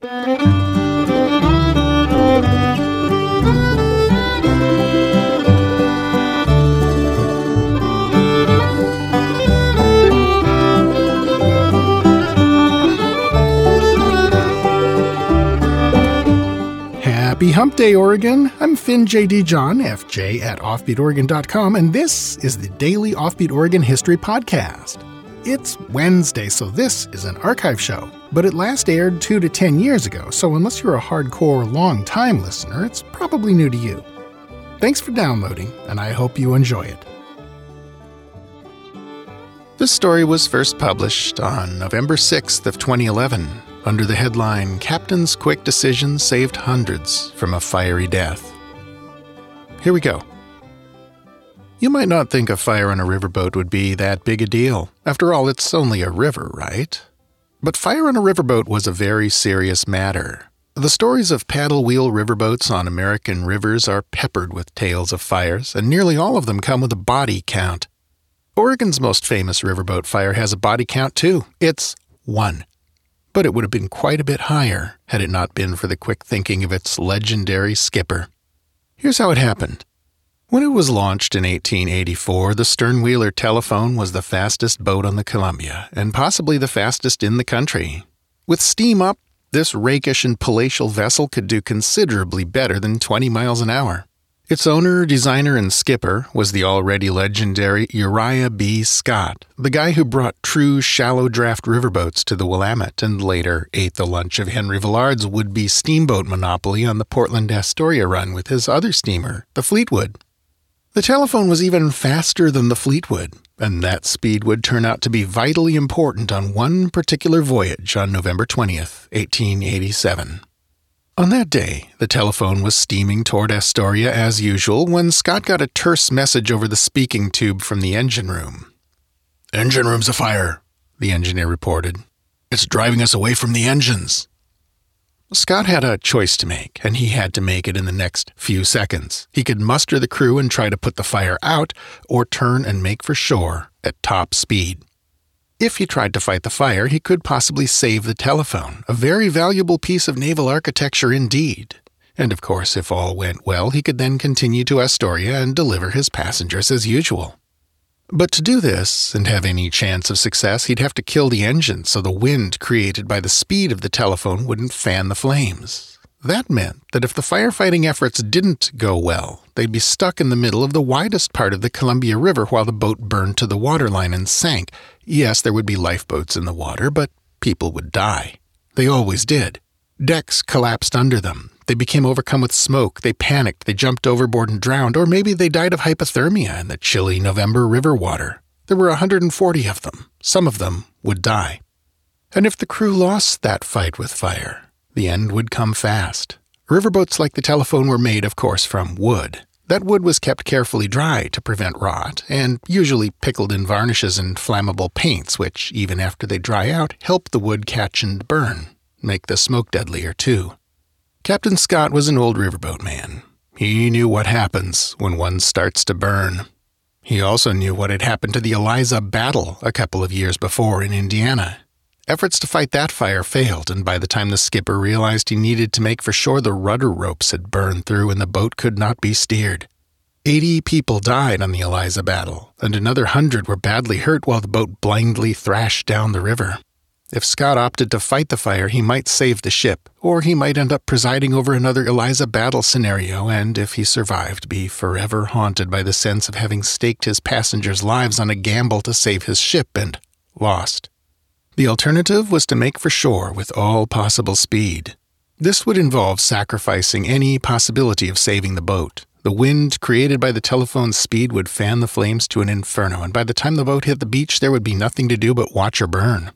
Happy Hump Day, Oregon. I'm Finn J.D. John, FJ at OffbeatOregon.com, and this is the Daily Offbeat Oregon History Podcast. It's Wednesday, so this is an archive show, but it last aired 2 to 10 years ago, so unless you're a hardcore, long time listener, it's probably new to you. Thanks for downloading, and I hope you enjoy it. This story was first published on November 6th of 2011 under the headline Captain's Quick Decision Saved Hundreds from a Fiery Death. Here we go. You might not think a fire on a riverboat would be that big a deal. After all, it's only a river, right? But fire on a riverboat was a very serious matter. The stories of paddle wheel riverboats on American rivers are peppered with tales of fires, and nearly all of them come with a body count. Oregon's most famous riverboat fire has a body count too. It's one but it would have been quite a bit higher had it not been for the quick thinking of its legendary skipper. Here's how it happened. When it was launched in 1884, the Sternwheeler telephone was the fastest boat on the Columbia, and possibly the fastest in the country. With steam up, this rakish and palatial vessel could do considerably better than 20 miles an hour. Its owner, designer, and skipper was the already legendary Uriah B. Scott, the guy who brought true shallow draft riverboats to the Willamette and later ate the lunch of Henry Villard's would be steamboat monopoly on the Portland Astoria run with his other steamer, the Fleetwood. The telephone was even faster than the Fleetwood, and that speed would turn out to be vitally important on one particular voyage on November 20th, 1887. On that day, the telephone was steaming toward Astoria as usual when Scott got a terse message over the speaking tube from the engine room. Engine room's afire, the engineer reported. It's driving us away from the engines. Scott had a choice to make, and he had to make it in the next few seconds. He could muster the crew and try to put the fire out, or turn and make for shore at top speed. If he tried to fight the fire, he could possibly save the telephone, a very valuable piece of naval architecture indeed. And of course, if all went well, he could then continue to Astoria and deliver his passengers as usual. But to do this, and have any chance of success, he'd have to kill the engine so the wind created by the speed of the telephone wouldn't fan the flames. That meant that if the firefighting efforts didn't go well, they'd be stuck in the middle of the widest part of the Columbia River while the boat burned to the waterline and sank, Yes, there would be lifeboats in the water, but people would die. They always did. Decks collapsed under them. They became overcome with smoke. They panicked. They jumped overboard and drowned. Or maybe they died of hypothermia in the chilly November river water. There were 140 of them. Some of them would die. And if the crew lost that fight with fire, the end would come fast. Riverboats like the telephone were made, of course, from wood. That wood was kept carefully dry to prevent rot, and usually pickled in varnishes and flammable paints, which, even after they dry out, help the wood catch and burn, make the smoke deadlier, too. Captain Scott was an old riverboat man. He knew what happens when one starts to burn. He also knew what had happened to the Eliza battle a couple of years before in Indiana. Efforts to fight that fire failed, and by the time the skipper realized he needed to make for shore, the rudder ropes had burned through and the boat could not be steered. Eighty people died on the Eliza battle, and another hundred were badly hurt while the boat blindly thrashed down the river. If Scott opted to fight the fire, he might save the ship, or he might end up presiding over another Eliza battle scenario, and if he survived, be forever haunted by the sense of having staked his passengers' lives on a gamble to save his ship and lost. The alternative was to make for shore with all possible speed. This would involve sacrificing any possibility of saving the boat. The wind created by the telephone's speed would fan the flames to an inferno, and by the time the boat hit the beach, there would be nothing to do but watch her burn.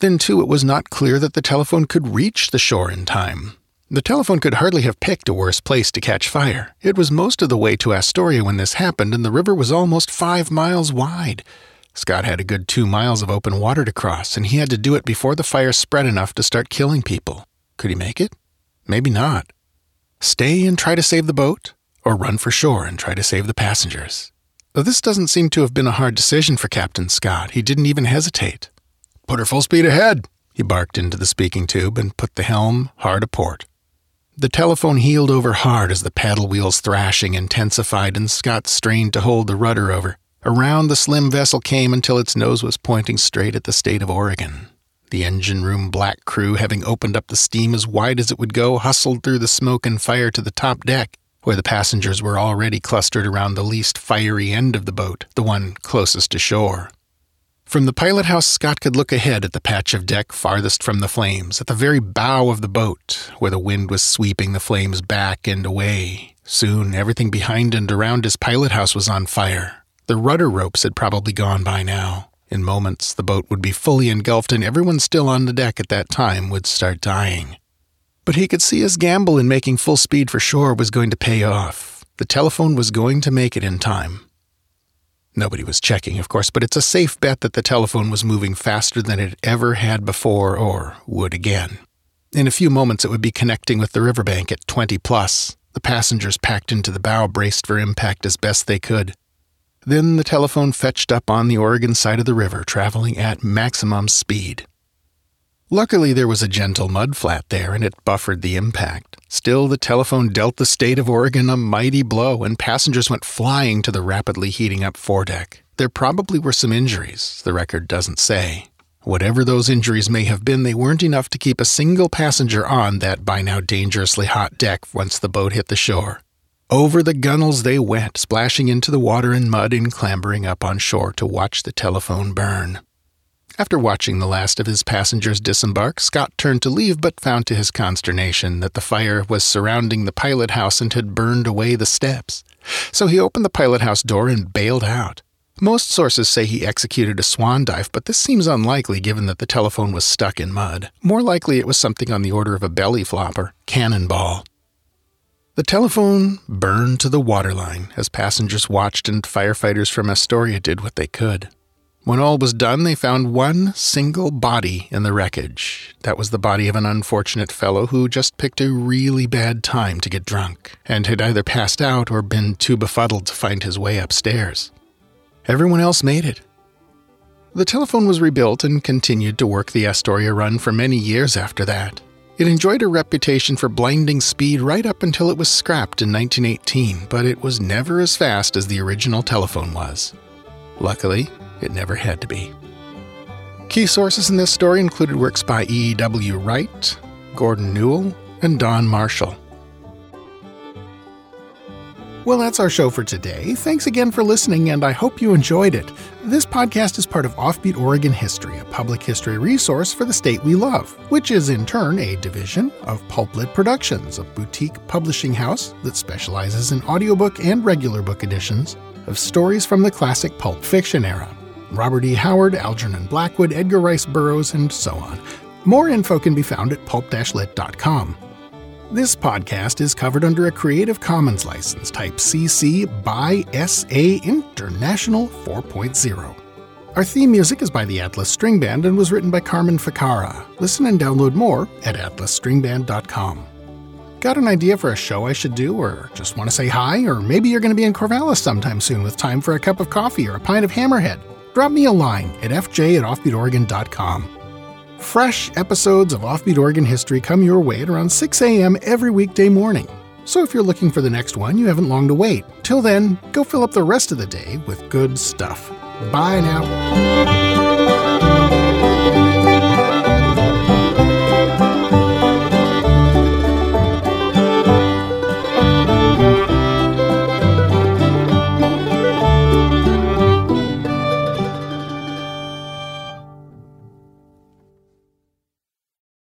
Then, too, it was not clear that the telephone could reach the shore in time. The telephone could hardly have picked a worse place to catch fire. It was most of the way to Astoria when this happened, and the river was almost five miles wide. Scott had a good two miles of open water to cross, and he had to do it before the fire spread enough to start killing people. Could he make it? Maybe not. Stay and try to save the boat, or run for shore and try to save the passengers. Though this doesn't seem to have been a hard decision for Captain Scott, he didn't even hesitate. Put her full speed ahead, He barked into the speaking tube and put the helm hard aport. The telephone heeled over hard as the paddle wheel's thrashing intensified and Scott strained to hold the rudder over. Around the slim vessel came until its nose was pointing straight at the state of Oregon. The engine room black crew, having opened up the steam as wide as it would go, hustled through the smoke and fire to the top deck, where the passengers were already clustered around the least fiery end of the boat, the one closest to shore. From the pilot house, Scott could look ahead at the patch of deck farthest from the flames, at the very bow of the boat, where the wind was sweeping the flames back and away. Soon, everything behind and around his pilot house was on fire. The rudder ropes had probably gone by now. In moments, the boat would be fully engulfed, and everyone still on the deck at that time would start dying. But he could see his gamble in making full speed for shore was going to pay off. The telephone was going to make it in time. Nobody was checking, of course, but it's a safe bet that the telephone was moving faster than it ever had before or would again. In a few moments, it would be connecting with the riverbank at 20 plus. The passengers packed into the bow braced for impact as best they could. Then the telephone fetched up on the Oregon side of the river, traveling at maximum speed. Luckily, there was a gentle mud flat there, and it buffered the impact. Still, the telephone dealt the state of Oregon a mighty blow, and passengers went flying to the rapidly heating up foredeck. There probably were some injuries, the record doesn't say. Whatever those injuries may have been, they weren't enough to keep a single passenger on that by now dangerously hot deck once the boat hit the shore. Over the gunnels they went, splashing into the water and mud and clambering up on shore to watch the telephone burn. After watching the last of his passengers disembark, Scott turned to leave but found to his consternation that the fire was surrounding the pilot house and had burned away the steps. So he opened the pilot house door and bailed out. Most sources say he executed a swan dive, but this seems unlikely given that the telephone was stuck in mud. More likely it was something on the order of a belly flopper, cannonball. The telephone burned to the waterline as passengers watched and firefighters from Astoria did what they could. When all was done, they found one single body in the wreckage. That was the body of an unfortunate fellow who just picked a really bad time to get drunk, and had either passed out or been too befuddled to find his way upstairs. Everyone else made it. The telephone was rebuilt and continued to work the Astoria run for many years after that. It enjoyed a reputation for blinding speed right up until it was scrapped in 1918, but it was never as fast as the original telephone was. Luckily, it never had to be. Key sources in this story included works by E.W. Wright, Gordon Newell, and Don Marshall. Well, that's our show for today. Thanks again for listening, and I hope you enjoyed it. This podcast is part of Offbeat Oregon History, a public history resource for the state we love, which is in turn a division of Pulplit Productions, a boutique publishing house that specializes in audiobook and regular book editions of stories from the classic pulp fiction era. Robert E. Howard, Algernon Blackwood, Edgar Rice Burroughs, and so on. More info can be found at pulp-lit.com. This podcast is covered under a Creative Commons license type CC by SA International 4.0. Our theme music is by the Atlas String Band and was written by Carmen Ficara. Listen and download more at atlasstringband.com. Got an idea for a show I should do, or just want to say hi, or maybe you're going to be in Corvallis sometime soon with time for a cup of coffee or a pint of hammerhead? Drop me a line at fj at offbeatoregon.com. Fresh episodes of Offbeat Oregon History come your way at around 6 a.m. every weekday morning. So if you're looking for the next one, you haven't long to wait. Till then, go fill up the rest of the day with good stuff. Bye now.